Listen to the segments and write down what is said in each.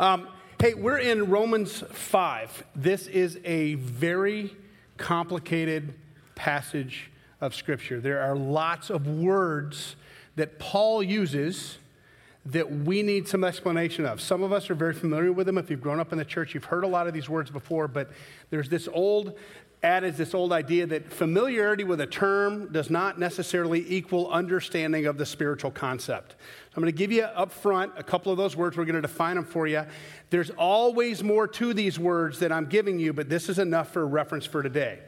Um, hey, we're in Romans 5. This is a very complicated passage of Scripture. There are lots of words that Paul uses that we need some explanation of. Some of us are very familiar with them. If you've grown up in the church, you've heard a lot of these words before, but there's this old adage, this old idea that familiarity with a term does not necessarily equal understanding of the spiritual concept. So I'm going to give you up front a couple of those words. We're going to define them for you. There's always more to these words that I'm giving you, but this is enough for reference for today.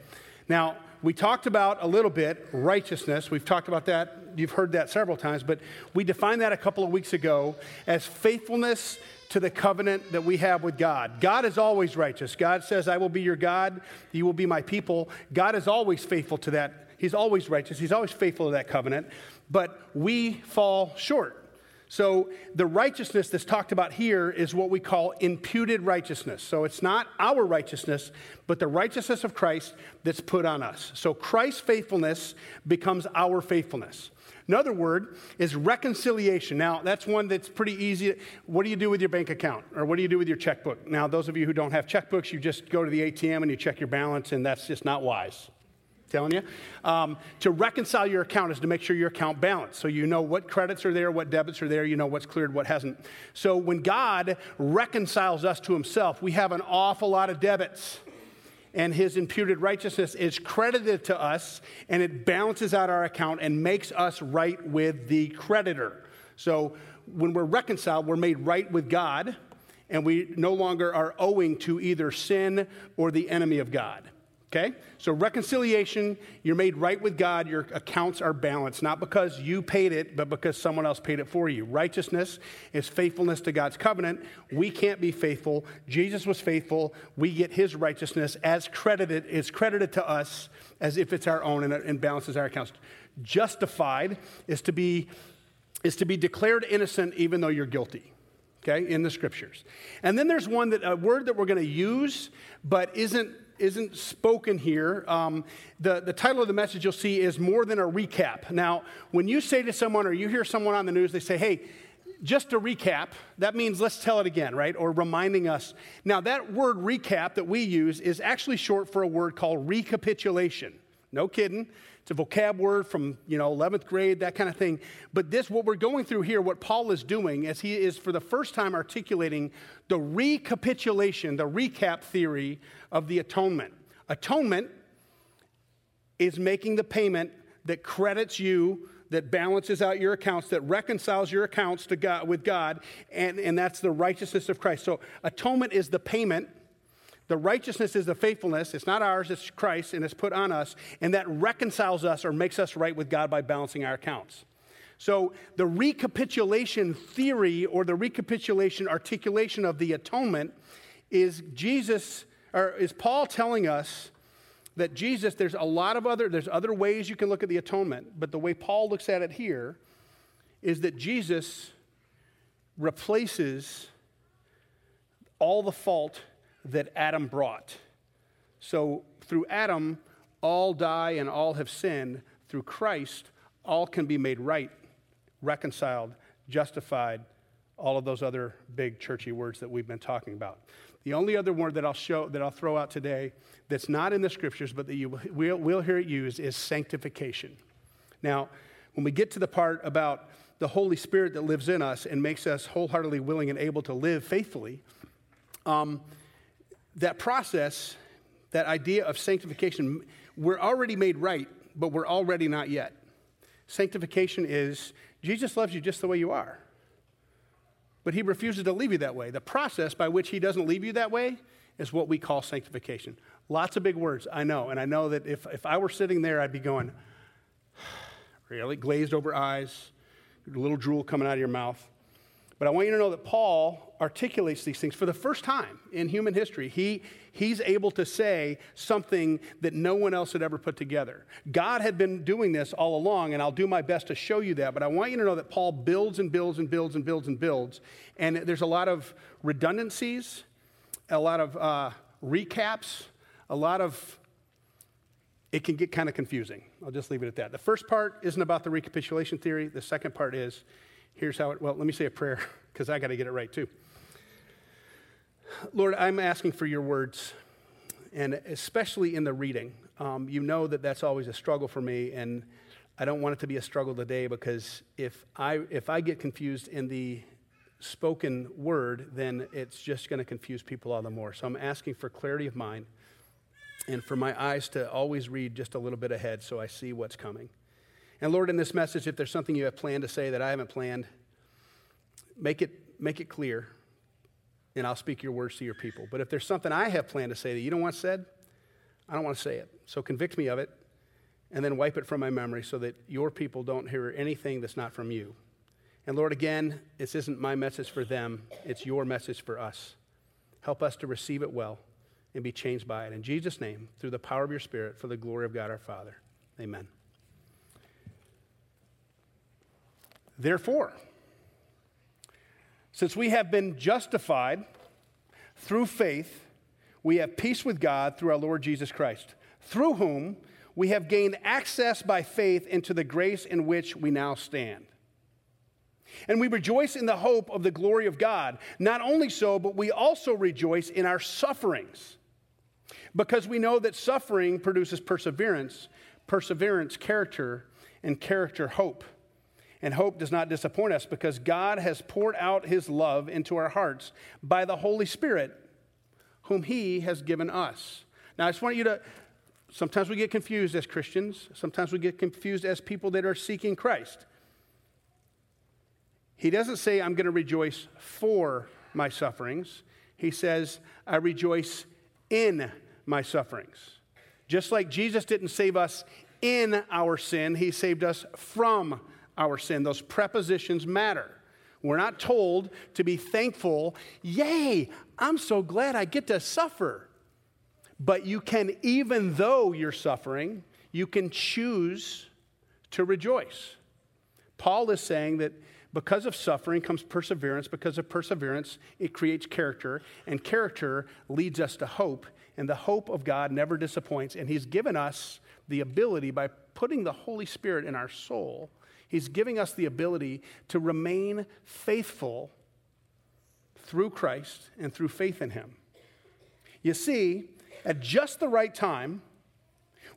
Now, we talked about a little bit righteousness. We've talked about that. You've heard that several times, but we defined that a couple of weeks ago as faithfulness to the covenant that we have with God. God is always righteous. God says, I will be your God, you will be my people. God is always faithful to that. He's always righteous, He's always faithful to that covenant, but we fall short. So, the righteousness that's talked about here is what we call imputed righteousness. So, it's not our righteousness, but the righteousness of Christ that's put on us. So, Christ's faithfulness becomes our faithfulness. Another word is reconciliation. Now, that's one that's pretty easy. What do you do with your bank account? Or what do you do with your checkbook? Now, those of you who don't have checkbooks, you just go to the ATM and you check your balance, and that's just not wise telling you. Um, to reconcile your account is to make sure your account balanced. So you know what credits are there, what debits are there, you know what's cleared, what hasn't. So when God reconciles us to himself, we have an awful lot of debits. And his imputed righteousness is credited to us, and it balances out our account and makes us right with the creditor. So when we're reconciled, we're made right with God, and we no longer are owing to either sin or the enemy of God. Okay? So, reconciliation, you're made right with God, your accounts are balanced, not because you paid it, but because someone else paid it for you. Righteousness is faithfulness to God's covenant. We can't be faithful. Jesus was faithful. We get his righteousness as credited, is credited to us as if it's our own and, and balances our accounts. Justified is to be is to be declared innocent even though you're guilty okay, in the scriptures. And then there's one that a word that we're going to use, but isn't isn't spoken here. Um, the, the title of the message you'll see is more than a recap. Now, when you say to someone or you hear someone on the news, they say, hey, just to recap, that means let's tell it again, right? Or reminding us. Now, that word recap that we use is actually short for a word called recapitulation. No kidding. It's a vocab word from, you know, 11th grade, that kind of thing. But this, what we're going through here, what Paul is doing, is he is for the first time articulating the recapitulation, the recap theory of the atonement. Atonement is making the payment that credits you, that balances out your accounts, that reconciles your accounts to God, with God, and, and that's the righteousness of Christ. So atonement is the payment the righteousness is the faithfulness. It's not ours, it's Christ, and it's put on us. And that reconciles us or makes us right with God by balancing our accounts. So, the recapitulation theory or the recapitulation articulation of the atonement is Jesus, or is Paul telling us that Jesus, there's a lot of other, there's other ways you can look at the atonement, but the way Paul looks at it here is that Jesus replaces all the fault that Adam brought. So through Adam, all die and all have sinned. Through Christ, all can be made right, reconciled, justified, all of those other big churchy words that we've been talking about. The only other word that I'll show that I'll throw out today that's not in the scriptures but that you will, will hear it used is sanctification. Now, when we get to the part about the Holy Spirit that lives in us and makes us wholeheartedly willing and able to live faithfully, um, that process, that idea of sanctification, we're already made right, but we're already not yet. Sanctification is Jesus loves you just the way you are, but he refuses to leave you that way. The process by which he doesn't leave you that way is what we call sanctification. Lots of big words, I know. And I know that if, if I were sitting there, I'd be going, really? Glazed over eyes, a little drool coming out of your mouth. But I want you to know that Paul articulates these things for the first time in human history. He, he's able to say something that no one else had ever put together. God had been doing this all along, and I'll do my best to show you that. But I want you to know that Paul builds and builds and builds and builds and builds. And there's a lot of redundancies, a lot of uh, recaps, a lot of it can get kind of confusing. I'll just leave it at that. The first part isn't about the recapitulation theory. The second part is Here's how it, well, let me say a prayer because I got to get it right too. Lord, I'm asking for your words, and especially in the reading. Um, you know that that's always a struggle for me, and I don't want it to be a struggle today because if I, if I get confused in the spoken word, then it's just going to confuse people all the more. So I'm asking for clarity of mind and for my eyes to always read just a little bit ahead so I see what's coming. And Lord, in this message, if there's something you have planned to say that I haven't planned, make it, make it clear, and I'll speak your words to your people. But if there's something I have planned to say that you don't want said, I don't want to say it. So convict me of it, and then wipe it from my memory so that your people don't hear anything that's not from you. And Lord, again, this isn't my message for them, it's your message for us. Help us to receive it well and be changed by it. In Jesus' name, through the power of your Spirit, for the glory of God our Father. Amen. Therefore, since we have been justified through faith, we have peace with God through our Lord Jesus Christ, through whom we have gained access by faith into the grace in which we now stand. And we rejoice in the hope of the glory of God. Not only so, but we also rejoice in our sufferings because we know that suffering produces perseverance, perseverance, character, and character, hope. And hope does not disappoint us because God has poured out his love into our hearts by the Holy Spirit, whom he has given us. Now, I just want you to, sometimes we get confused as Christians, sometimes we get confused as people that are seeking Christ. He doesn't say, I'm going to rejoice for my sufferings. He says, I rejoice in my sufferings. Just like Jesus didn't save us in our sin, he saved us from our sin. Those prepositions matter. We're not told to be thankful, yay, I'm so glad I get to suffer. But you can, even though you're suffering, you can choose to rejoice. Paul is saying that because of suffering comes perseverance. Because of perseverance, it creates character. And character leads us to hope. And the hope of God never disappoints. And He's given us the ability, by putting the Holy Spirit in our soul, He's giving us the ability to remain faithful through Christ and through faith in Him. You see, at just the right time,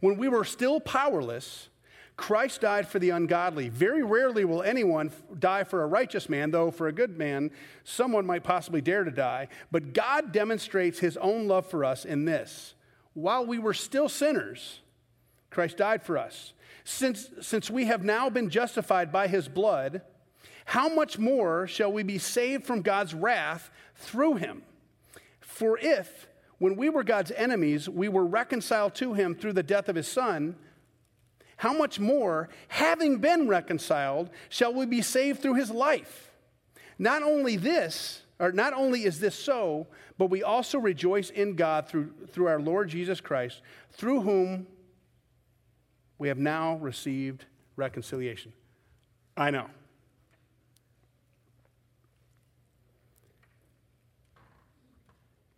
when we were still powerless, Christ died for the ungodly. Very rarely will anyone die for a righteous man, though for a good man, someone might possibly dare to die. But God demonstrates his own love for us in this while we were still sinners, Christ died for us. Since, since we have now been justified by his blood, how much more shall we be saved from God's wrath through him? For if, when we were God's enemies, we were reconciled to him through the death of his son, how much more, having been reconciled, shall we be saved through his life? Not only this, or not only is this so, but we also rejoice in God through, through our Lord Jesus Christ, through whom we have now received reconciliation. I know.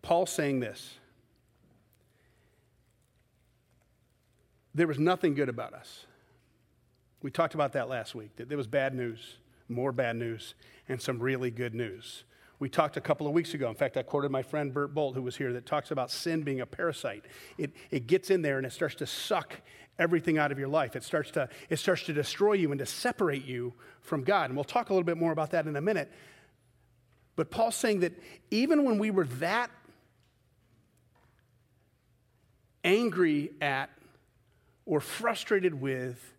Paul's saying this there was nothing good about us. We talked about that last week, that there was bad news, more bad news, and some really good news. We talked a couple of weeks ago. In fact, I quoted my friend Bert Bolt, who was here, that talks about sin being a parasite. It, it gets in there and it starts to suck everything out of your life. It starts, to, it starts to destroy you and to separate you from God. And we'll talk a little bit more about that in a minute. But Paul's saying that even when we were that angry at or frustrated with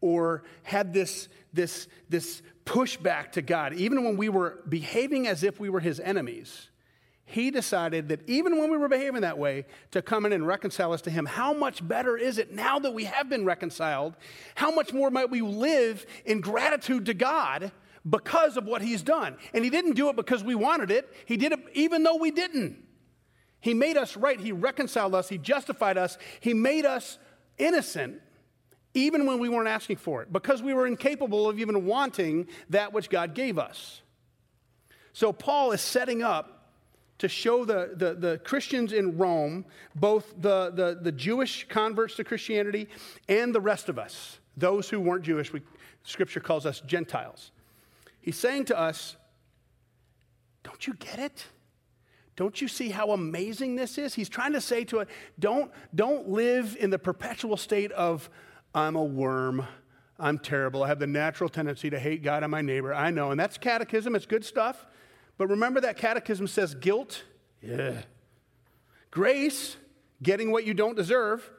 or had this, this, this pushback to God, even when we were behaving as if we were his enemies, he decided that even when we were behaving that way, to come in and reconcile us to him. How much better is it now that we have been reconciled? How much more might we live in gratitude to God because of what he's done? And he didn't do it because we wanted it, he did it even though we didn't. He made us right, he reconciled us, he justified us, he made us innocent even when we weren't asking for it, because we were incapable of even wanting that which God gave us. So Paul is setting up to show the, the, the Christians in Rome, both the, the, the, Jewish converts to Christianity and the rest of us, those who weren't Jewish, we, Scripture calls us Gentiles. He's saying to us, Don't you get it? Don't you see how amazing this is? He's trying to say to it, don't, don't live in the perpetual state of, I'm a worm. I'm terrible. I have the natural tendency to hate God and my neighbor. I know. And that's catechism. It's good stuff. But remember that catechism says guilt? Yeah. Grace, getting what you don't deserve.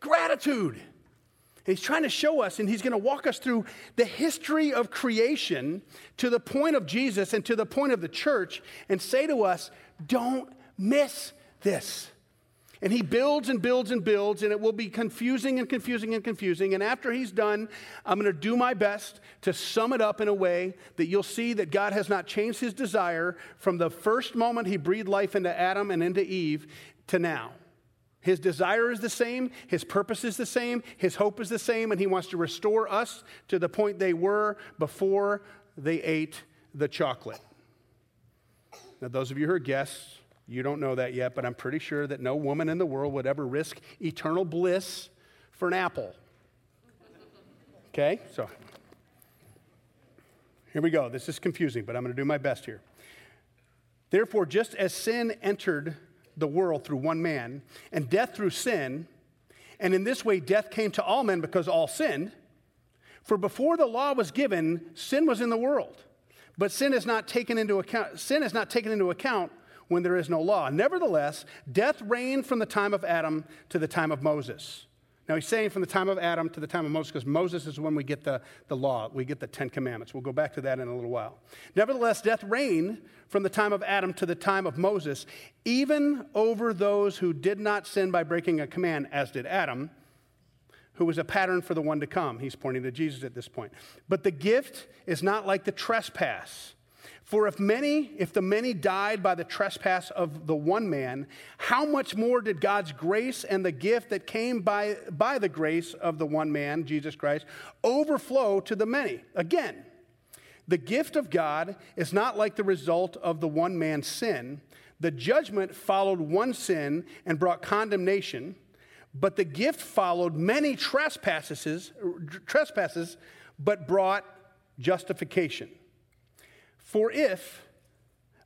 Gratitude. And he's trying to show us, and he's going to walk us through the history of creation to the point of Jesus and to the point of the church and say to us, don't miss this. And he builds and builds and builds, and it will be confusing and confusing and confusing. And after he's done, I'm going to do my best to sum it up in a way that you'll see that God has not changed his desire from the first moment he breathed life into Adam and into Eve to now. His desire is the same, his purpose is the same, his hope is the same, and he wants to restore us to the point they were before they ate the chocolate. Now, those of you who are guests, you don't know that yet, but I'm pretty sure that no woman in the world would ever risk eternal bliss for an apple. Okay, so here we go. This is confusing, but I'm going to do my best here. Therefore, just as sin entered the world through one man, and death through sin, and in this way death came to all men because all sinned, for before the law was given, sin was in the world. But sin is not taken into account, sin is not taken into account when there is no law. Nevertheless, death reigned from the time of Adam to the time of Moses. Now, he's saying from the time of Adam to the time of Moses, because Moses is when we get the, the law, we get the Ten Commandments. We'll go back to that in a little while. Nevertheless, death reigned from the time of Adam to the time of Moses, even over those who did not sin by breaking a command, as did Adam, who was a pattern for the one to come. He's pointing to Jesus at this point. But the gift is not like the trespass. For if many, if the many died by the trespass of the one man, how much more did God's grace and the gift that came by, by the grace of the one man, Jesus Christ, overflow to the many? Again, the gift of God is not like the result of the one man's sin. The judgment followed one sin and brought condemnation, but the gift followed many trespasses, trespasses but brought justification. For if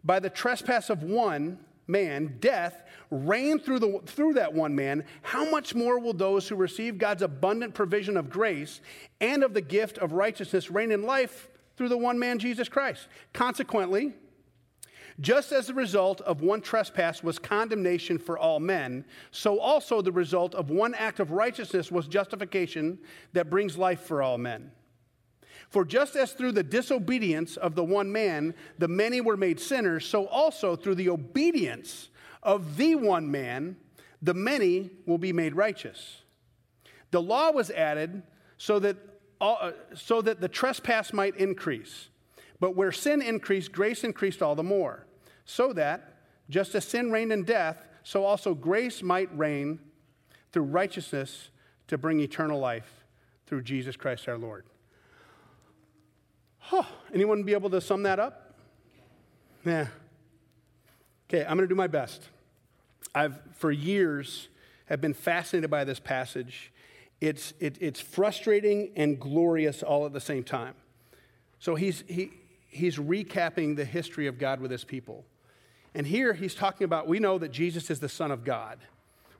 by the trespass of one man, death reigned through, the, through that one man, how much more will those who receive God's abundant provision of grace and of the gift of righteousness reign in life through the one man, Jesus Christ? Consequently, just as the result of one trespass was condemnation for all men, so also the result of one act of righteousness was justification that brings life for all men. For just as through the disobedience of the one man the many were made sinners, so also through the obedience of the one man the many will be made righteous. The law was added so that, all, uh, so that the trespass might increase. But where sin increased, grace increased all the more. So that, just as sin reigned in death, so also grace might reign through righteousness to bring eternal life through Jesus Christ our Lord. Huh. Anyone be able to sum that up? Yeah. Okay, I'm going to do my best. I've, for years, have been fascinated by this passage. It's, it, it's frustrating and glorious all at the same time. So he's, he, he's recapping the history of God with his people. And here he's talking about we know that Jesus is the Son of God,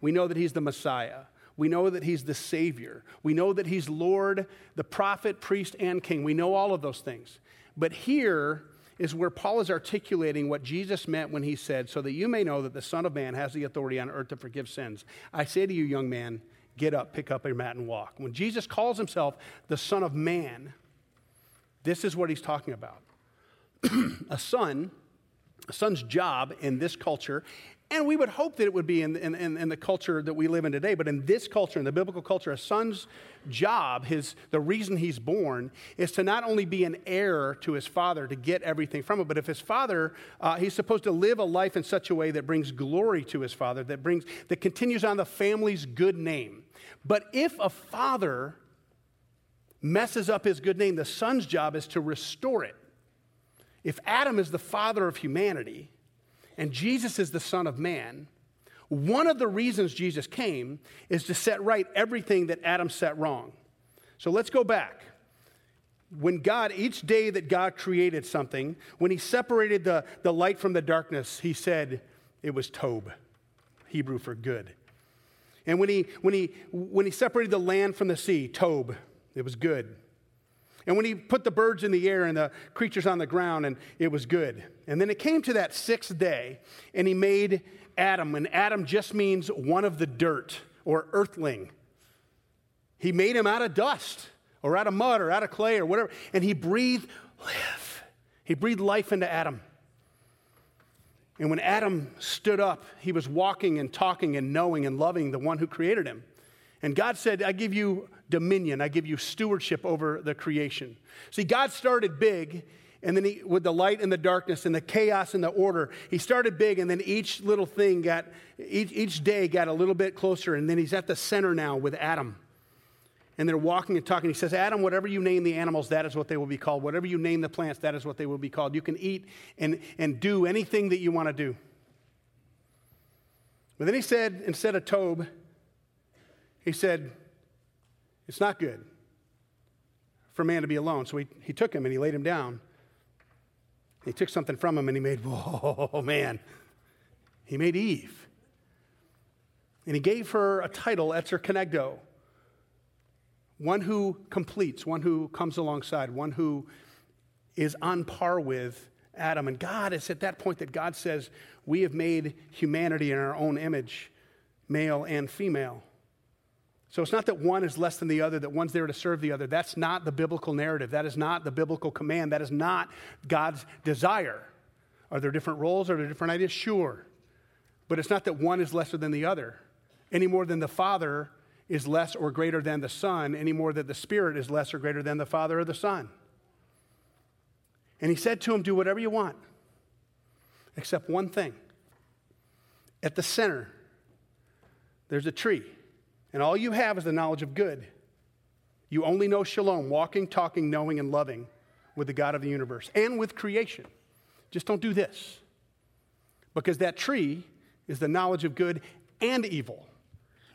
we know that he's the Messiah. We know that he's the Savior. We know that he's Lord, the prophet, priest, and king. We know all of those things. But here is where Paul is articulating what Jesus meant when he said, So that you may know that the Son of Man has the authority on earth to forgive sins. I say to you, young man, get up, pick up your mat, and walk. When Jesus calls himself the Son of Man, this is what he's talking about. a son, a son's job in this culture and we would hope that it would be in, in, in, the culture that we live in today, but in this culture, in the biblical culture, a son's job, his, the reason he's born, is to not only be an heir to his father to get everything from it, but if his father, uh, he's supposed to live a life in such a way that brings glory to his father, that, brings, that continues on the family's good name. But if a father messes up his good name, the son's job is to restore it. If Adam is the father of humanity, and Jesus is the Son of Man, one of the reasons Jesus came is to set right everything that Adam set wrong. So let's go back. When God, each day that God created something, when He separated the, the light from the darkness, He said, it was Tob, Hebrew for good. And when he, when he, when he separated the land from the sea, Tob, it was good. And when he put the birds in the air and the creatures on the ground, and it was good. And then it came to that sixth day, and he made Adam, and Adam just means one of the dirt or earthling. He made him out of dust or out of mud or out of clay or whatever, and he breathed life. He breathed life into Adam. And when Adam stood up, he was walking and talking and knowing and loving the one who created him. And God said, I give you dominion, I give you stewardship over the creation. See, God started big, and then he, with the light and the darkness and the chaos and the order, he started big, and then each little thing got, each, each day got a little bit closer, and then he's at the center now with Adam. And they're walking and talking. He says, Adam, whatever you name the animals, that is what they will be called. Whatever you name the plants, that is what they will be called. You can eat and, and do anything that you want to do. But then he said, instead of Tob, he said, It's not good for man to be alone. So he, he took him and he laid him down. He took something from him and he made, whoa, man. He made Eve. And he gave her a title, Ezer Kenegdo, one who completes, one who comes alongside, one who is on par with Adam. And God, it's at that point that God says, We have made humanity in our own image, male and female. So it's not that one is less than the other, that one's there to serve the other. That's not the biblical narrative. That is not the biblical command. That is not God's desire. Are there different roles? Are there different ideas? Sure. But it's not that one is lesser than the other, any more than the Father is less or greater than the Son, any more than the Spirit is less or greater than the Father or the Son. And he said to him, Do whatever you want, except one thing. At the center, there's a tree and all you have is the knowledge of good. You only know shalom, walking, talking, knowing, and loving with the God of the universe and with creation. Just don't do this. Because that tree is the knowledge of good and evil.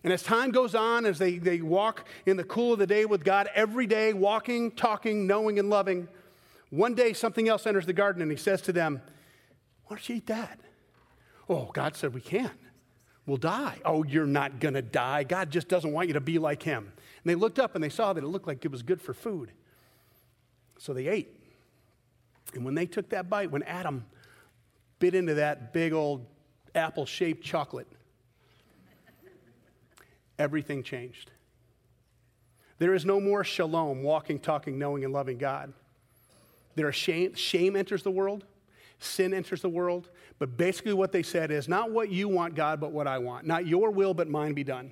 And as time goes on, as they, they walk in the cool of the day with God every day, walking, talking, knowing, and loving, one day something else enters the garden and he says to them, Why don't you eat that? Oh, God said we can't will die. Oh, you're not going to die. God just doesn't want you to be like him. And they looked up and they saw that it looked like it was good for food. So they ate. And when they took that bite, when Adam bit into that big old apple shaped chocolate, everything changed. There is no more shalom, walking, talking, knowing, and loving God. There are shame, shame enters the world, sin enters the world, but basically, what they said is not what you want, God, but what I want. Not your will, but mine be done.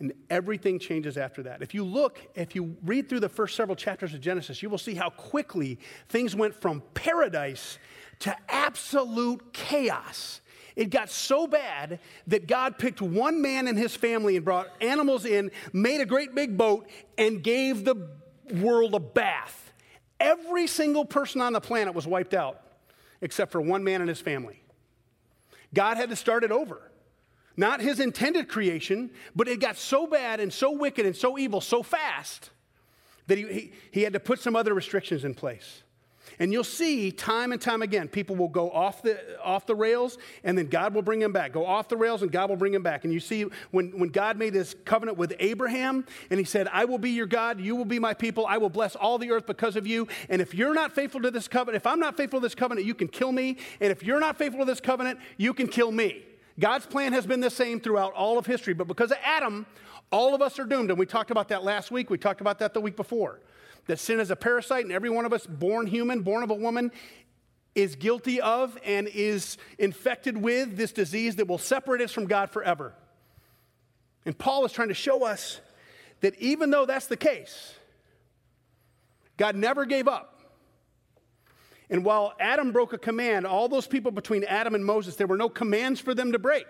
And everything changes after that. If you look, if you read through the first several chapters of Genesis, you will see how quickly things went from paradise to absolute chaos. It got so bad that God picked one man and his family and brought animals in, made a great big boat, and gave the world a bath. Every single person on the planet was wiped out except for one man and his family. God had to start it over. Not his intended creation, but it got so bad and so wicked and so evil so fast that he, he, he had to put some other restrictions in place. And you'll see time and time again, people will go off the, off the rails and then God will bring them back. Go off the rails and God will bring them back. And you see, when, when God made this covenant with Abraham and he said, I will be your God, you will be my people, I will bless all the earth because of you. And if you're not faithful to this covenant, if I'm not faithful to this covenant, you can kill me. And if you're not faithful to this covenant, you can kill me. God's plan has been the same throughout all of history, but because of Adam, all of us are doomed. And we talked about that last week. We talked about that the week before that sin is a parasite, and every one of us, born human, born of a woman, is guilty of and is infected with this disease that will separate us from God forever. And Paul is trying to show us that even though that's the case, God never gave up. And while Adam broke a command, all those people between Adam and Moses, there were no commands for them to break.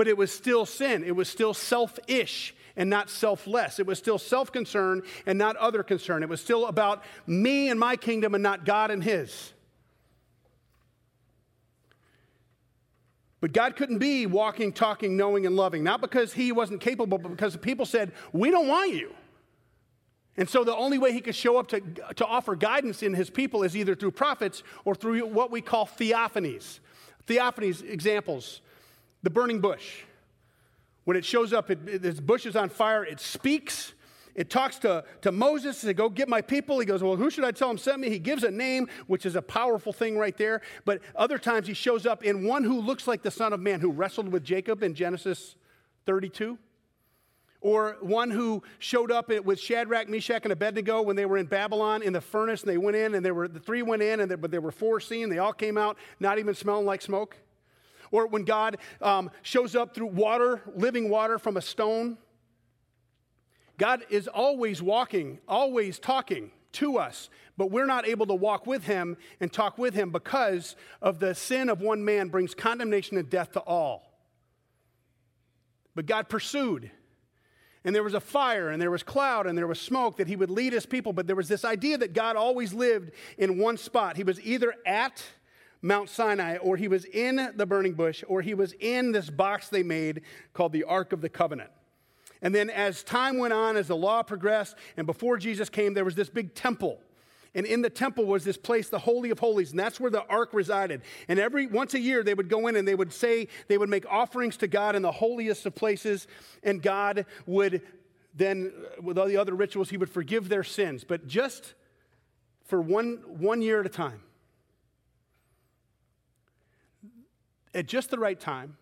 But it was still sin. It was still selfish and not selfless. It was still self concern and not other concern. It was still about me and my kingdom and not God and his. But God couldn't be walking, talking, knowing, and loving, not because he wasn't capable, but because the people said, We don't want you. And so the only way he could show up to, to offer guidance in his people is either through prophets or through what we call theophanies. Theophanies examples the burning bush. When it shows up, it, it, this bush is on fire, it speaks. It talks to, to Moses, says, Go get my people. He goes, Well, who should I tell him sent me? He gives a name, which is a powerful thing right there. But other times he shows up in one who looks like the Son of Man, who wrestled with Jacob in Genesis 32. Or one who showed up with Shadrach, Meshach, and Abednego when they were in Babylon in the furnace, and they went in, and they were the three went in, and they, but there were four seen. They all came out, not even smelling like smoke. Or when God um, shows up through water, living water from a stone. God is always walking, always talking to us, but we're not able to walk with Him and talk with Him because of the sin of one man brings condemnation and death to all. But God pursued and there was a fire, and there was cloud, and there was smoke that he would lead his people. But there was this idea that God always lived in one spot. He was either at Mount Sinai, or he was in the burning bush, or he was in this box they made called the Ark of the Covenant. And then as time went on, as the law progressed, and before Jesus came, there was this big temple and in the temple was this place, the Holy of Holies, and that's where the ark resided. And every once a year they would go in and they would say, they would make offerings to God in the holiest of places, and God would then, with all the other rituals, he would forgive their sins, but just for one, one year at a time. At just the right time,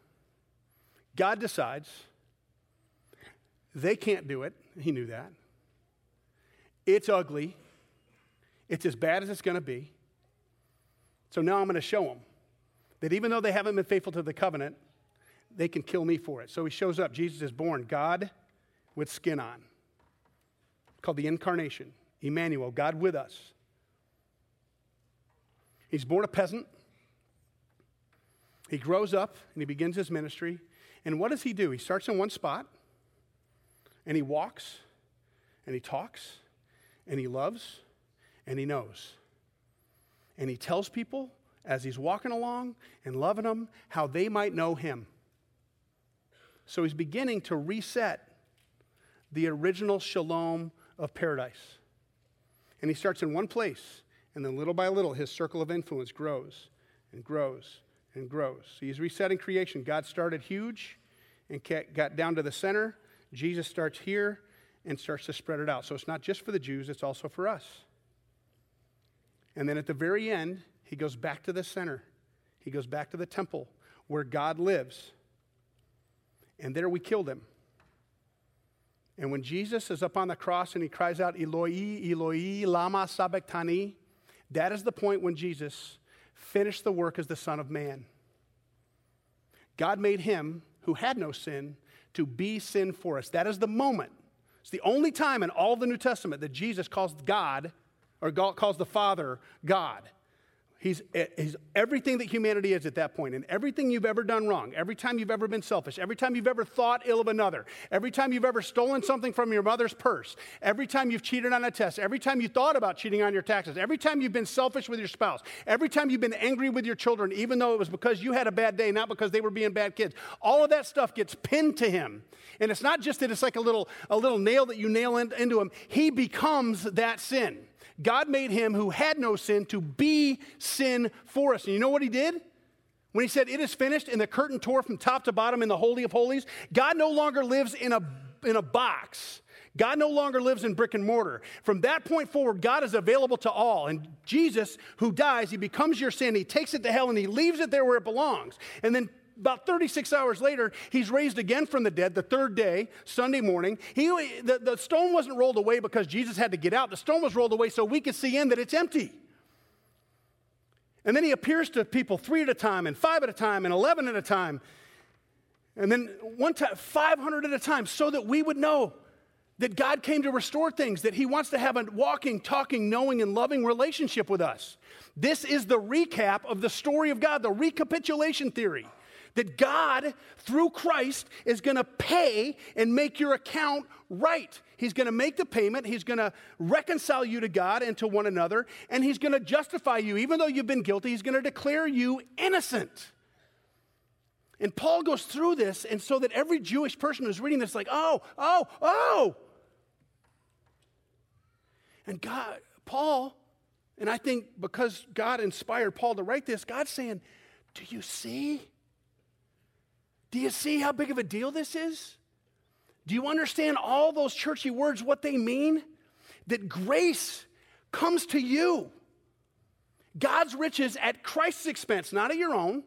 God decides they can't do it. He knew that. It's ugly. It's as bad as it's going to be. So now I'm going to show them that even though they haven't been faithful to the covenant, they can kill me for it. So he shows up. Jesus is born, God with skin on. called the incarnation. Emmanuel, God with us. He's born a peasant. He grows up and he begins his ministry. And what does he do? He starts in one spot and he walks and he talks and he loves and he knows. And he tells people as he's walking along and loving them how they might know him. So he's beginning to reset the original shalom of paradise. And he starts in one place, and then little by little, his circle of influence grows and grows and grows. He's resetting creation. God started huge and got down to the center. Jesus starts here and starts to spread it out. So it's not just for the Jews, it's also for us. And then at the very end, he goes back to the center. He goes back to the temple where God lives. And there we killed him. And when Jesus is up on the cross and he cries out, Eloi, Eloi, Lama Sabachthani, that is the point when Jesus finished the work as the Son of Man. God made him, who had no sin, to be sin for us. That is the moment. It's the only time in all the New Testament that Jesus calls God or calls the Father God. He's, eh, he's everything that humanity is at that point, and everything you've ever done wrong, every time you've ever been selfish, every time you've ever thought ill of another, every time you've ever stolen something from your mother's purse, every time you've cheated on a test, every time you thought about cheating on your taxes, every time you've been selfish with your spouse, every time you've been angry with your children, even though it was because you had a bad day, not because they were being bad kids, all of that stuff gets pinned to him. And it's not just that it's like a little, a little nail that you nail in, into him, he becomes that sin. God made him who had no sin to be sin for us. And you know what he did? When he said, It is finished, and the curtain tore from top to bottom in the Holy of Holies, God no longer lives in a, in a box. God no longer lives in brick and mortar. From that point forward, God is available to all. And Jesus, who dies, he becomes your sin. He takes it to hell and he leaves it there where it belongs. And then about 36 hours later, he's raised again from the dead, the third day, Sunday morning. He, the, the stone wasn't rolled away because Jesus had to get out. The stone was rolled away so we could see in that it's empty. And then he appears to people three at a time, and five at a time, and 11 at a time. And then one time, 500 at a time, so that we would know that God came to restore things, that He wants to have a walking, talking, knowing, and loving relationship with us. This is the recap of the story of God, the recapitulation theory that God, through Christ, is going to pay and make your account right. He's going to make the payment, He's going to reconcile you to God and to one another, and He's going to justify you. Even though you've been guilty, He's going to declare you innocent. And Paul goes through this, and so that every Jewish person who's reading this, like, oh, oh, oh. And God, Paul, and I think because God inspired Paul to write this, God's saying, Do you see? Do you see how big of a deal this is? Do you understand all those churchy words, what they mean? That grace comes to you. God's riches at Christ's expense, not at your own.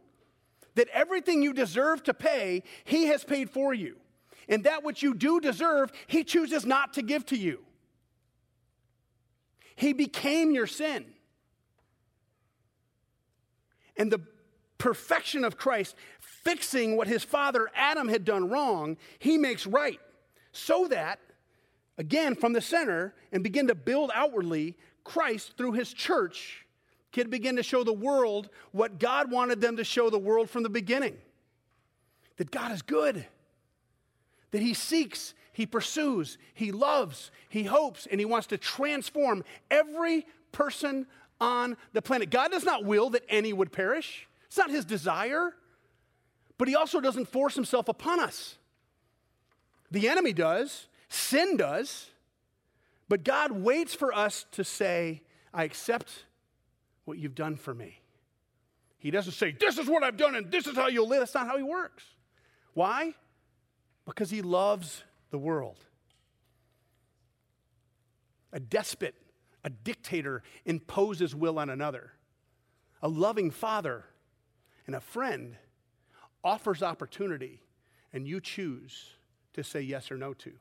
That everything you deserve to pay, He has paid for you. And that which you do deserve, He chooses not to give to you. He became your sin. And the perfection of Christ, fixing what his father Adam had done wrong, he makes right. So that, again, from the center and begin to build outwardly, Christ, through his church, can begin to show the world what God wanted them to show the world from the beginning that God is good, that he seeks, he pursues, he loves, he hopes, and he wants to transform every person on the planet. God does not will that any would perish, it's not his desire, but he also doesn't force himself upon us. The enemy does, sin does, but God waits for us to say, I accept what you've done for me. He doesn't say, This is what I've done and this is how you'll live. That's not how he works. Why? Because he loves the world. A despot, a dictator imposes will on another. A loving father and a friend offers opportunity, and you choose to say yes or no to.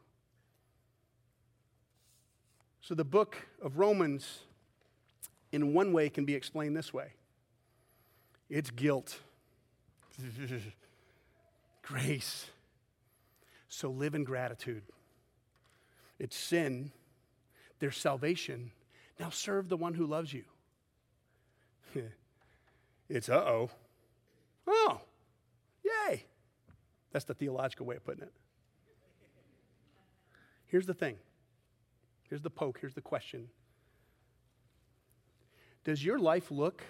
So the book of Romans, in one way, can be explained this way it's guilt, grace. So live in gratitude. It's sin, there's salvation. Now serve the one who loves you. it's uh oh. Oh. That's the theological way of putting it. Here's the thing here's the poke, here's the question. Does your life look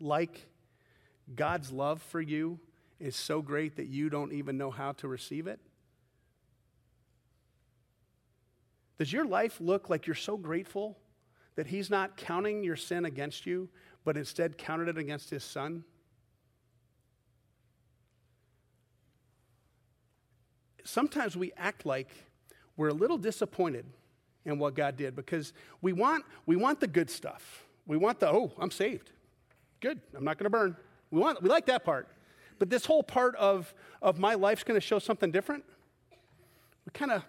like God's love for you is so great that you don't even know how to receive it? Does your life look like you're so grateful that He's not counting your sin against you, but instead counted it against His Son? Sometimes we act like we're a little disappointed in what God did because we want, we want the good stuff. We want the, oh, I'm saved. Good, I'm not going to burn. We, want, we like that part. But this whole part of, of my life's going to show something different. We kind of,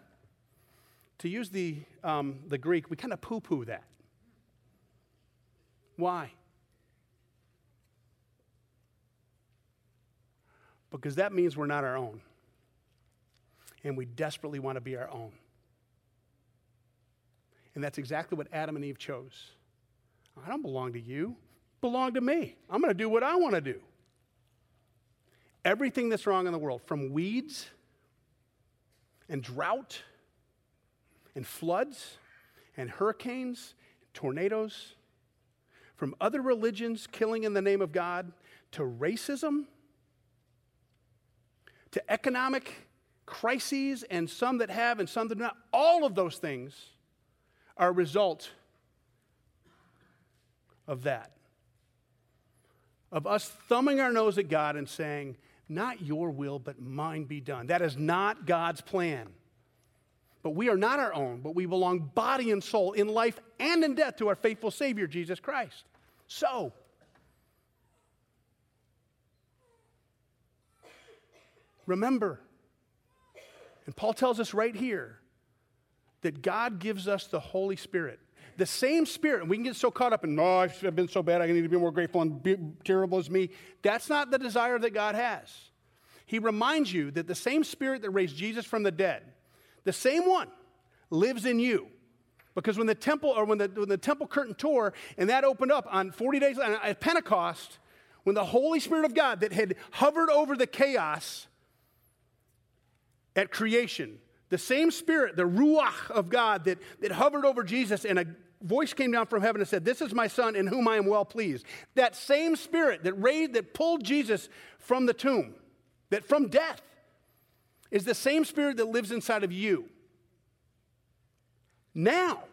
to use the, um, the Greek, we kind of poo poo that. Why? Because that means we're not our own and we desperately want to be our own. And that's exactly what Adam and Eve chose. I don't belong to you, belong to me. I'm going to do what I want to do. Everything that's wrong in the world, from weeds and drought and floods and hurricanes, tornadoes, from other religions killing in the name of God to racism to economic crises and some that have and some that do not. All of those things are a result of that. Of us thumbing our nose at God and saying, Not your will, but mine be done. That is not God's plan. But we are not our own, but we belong body and soul in life and in death to our faithful Savior, Jesus Christ. So, remember, and Paul tells us right here that God gives us the Holy Spirit. The same Spirit, and we can get so caught up in, oh, I've been so bad, I need to be more grateful and be terrible as me. That's not the desire that God has. He reminds you that the same Spirit that raised Jesus from the dead, the same one, lives in you. Because when the temple or when the, when the temple curtain tore and that opened up on 40 days at Pentecost, when the Holy Spirit of God that had hovered over the chaos at creation. The same spirit, the Ruach of God that, that hovered over Jesus, and a voice came down from heaven and said, This is my son in whom I am well pleased. That same spirit that raised, that pulled Jesus from the tomb, that from death, is the same spirit that lives inside of you. Now.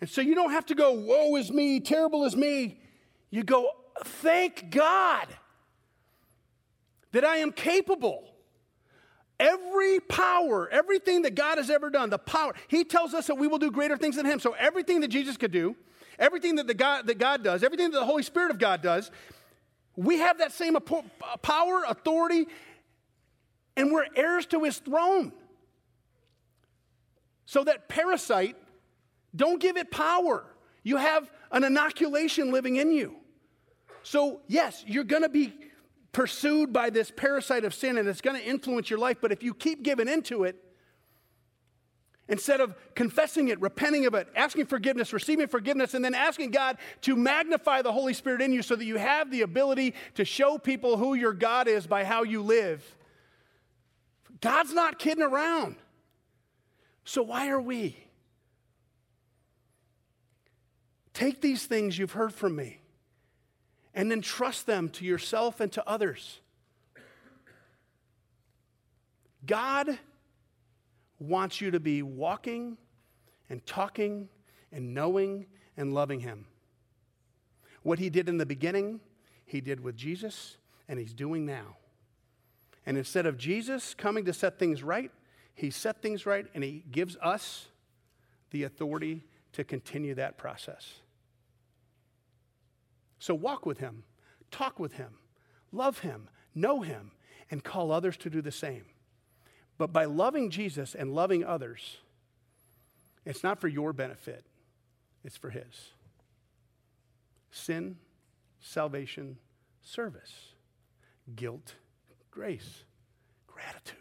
And so you don't have to go, woe is me, terrible is me. You go, thank God that I am capable. Every power, everything that God has ever done, the power, He tells us that we will do greater things than Him. So everything that Jesus could do, everything that, the God, that God does, everything that the Holy Spirit of God does, we have that same power, authority, and we're heirs to His throne. So that parasite, don't give it power. You have an inoculation living in you. So, yes, you're going to be pursued by this parasite of sin and it's going to influence your life, but if you keep giving into it, instead of confessing it, repenting of it, asking forgiveness, receiving forgiveness, and then asking God to magnify the Holy Spirit in you so that you have the ability to show people who your God is by how you live. God's not kidding around. So why are we? Take these things you've heard from me and then trust them to yourself and to others. God wants you to be walking and talking and knowing and loving Him. What He did in the beginning, He did with Jesus, and He's doing now. And instead of Jesus coming to set things right, He set things right and He gives us the authority to continue that process. So walk with him, talk with him, love him, know him, and call others to do the same. But by loving Jesus and loving others, it's not for your benefit, it's for his. Sin, salvation, service, guilt, grace, gratitude.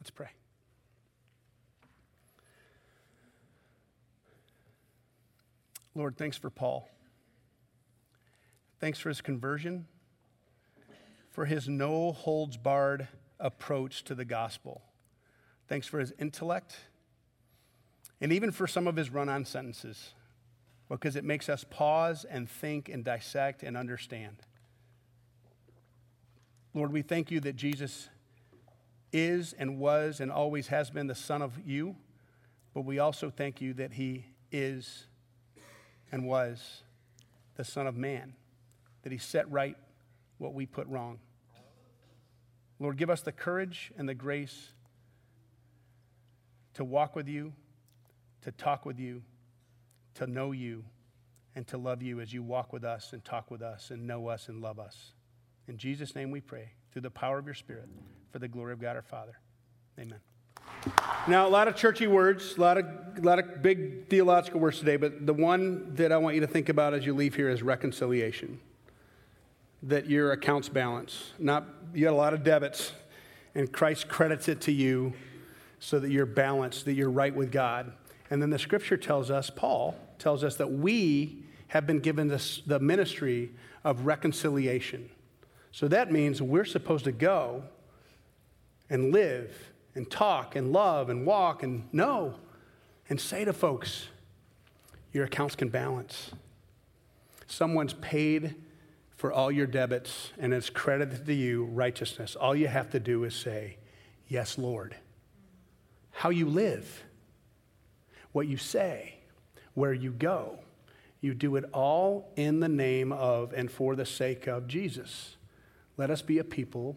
Let's pray. Lord, thanks for Paul. Thanks for his conversion, for his no holds barred approach to the gospel. Thanks for his intellect, and even for some of his run on sentences, because it makes us pause and think and dissect and understand. Lord, we thank you that Jesus is and was and always has been the Son of you, but we also thank you that he is and was the Son of Man that He set right what we put wrong. Lord, give us the courage and the grace to walk with you, to talk with you, to know you, and to love you as you walk with us and talk with us and know us and love us. In Jesus' name we pray, through the power of your Spirit, for the glory of God our Father. Amen. Now, a lot of churchy words, a lot of, a lot of big theological words today, but the one that I want you to think about as you leave here is reconciliation that your accounts balance. Not you got a lot of debits, and Christ credits it to you so that you're balanced, that you're right with God. And then the scripture tells us, Paul tells us that we have been given this, the ministry of reconciliation. So that means we're supposed to go and live and talk and love and walk and know and say to folks, your accounts can balance. Someone's paid for all your debits and it's credited to you righteousness. All you have to do is say, Yes, Lord. How you live, what you say, where you go, you do it all in the name of and for the sake of Jesus. Let us be a people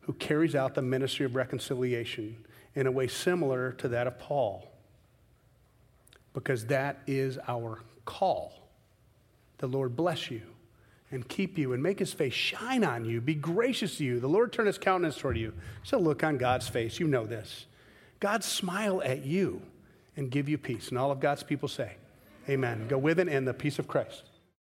who carries out the ministry of reconciliation in a way similar to that of Paul, because that is our call. The Lord bless you and keep you and make his face shine on you, be gracious to you. The Lord turn his countenance toward you. So look on God's face. You know this. God smile at you and give you peace. And all of God's people say, Amen. Go with it in the peace of Christ.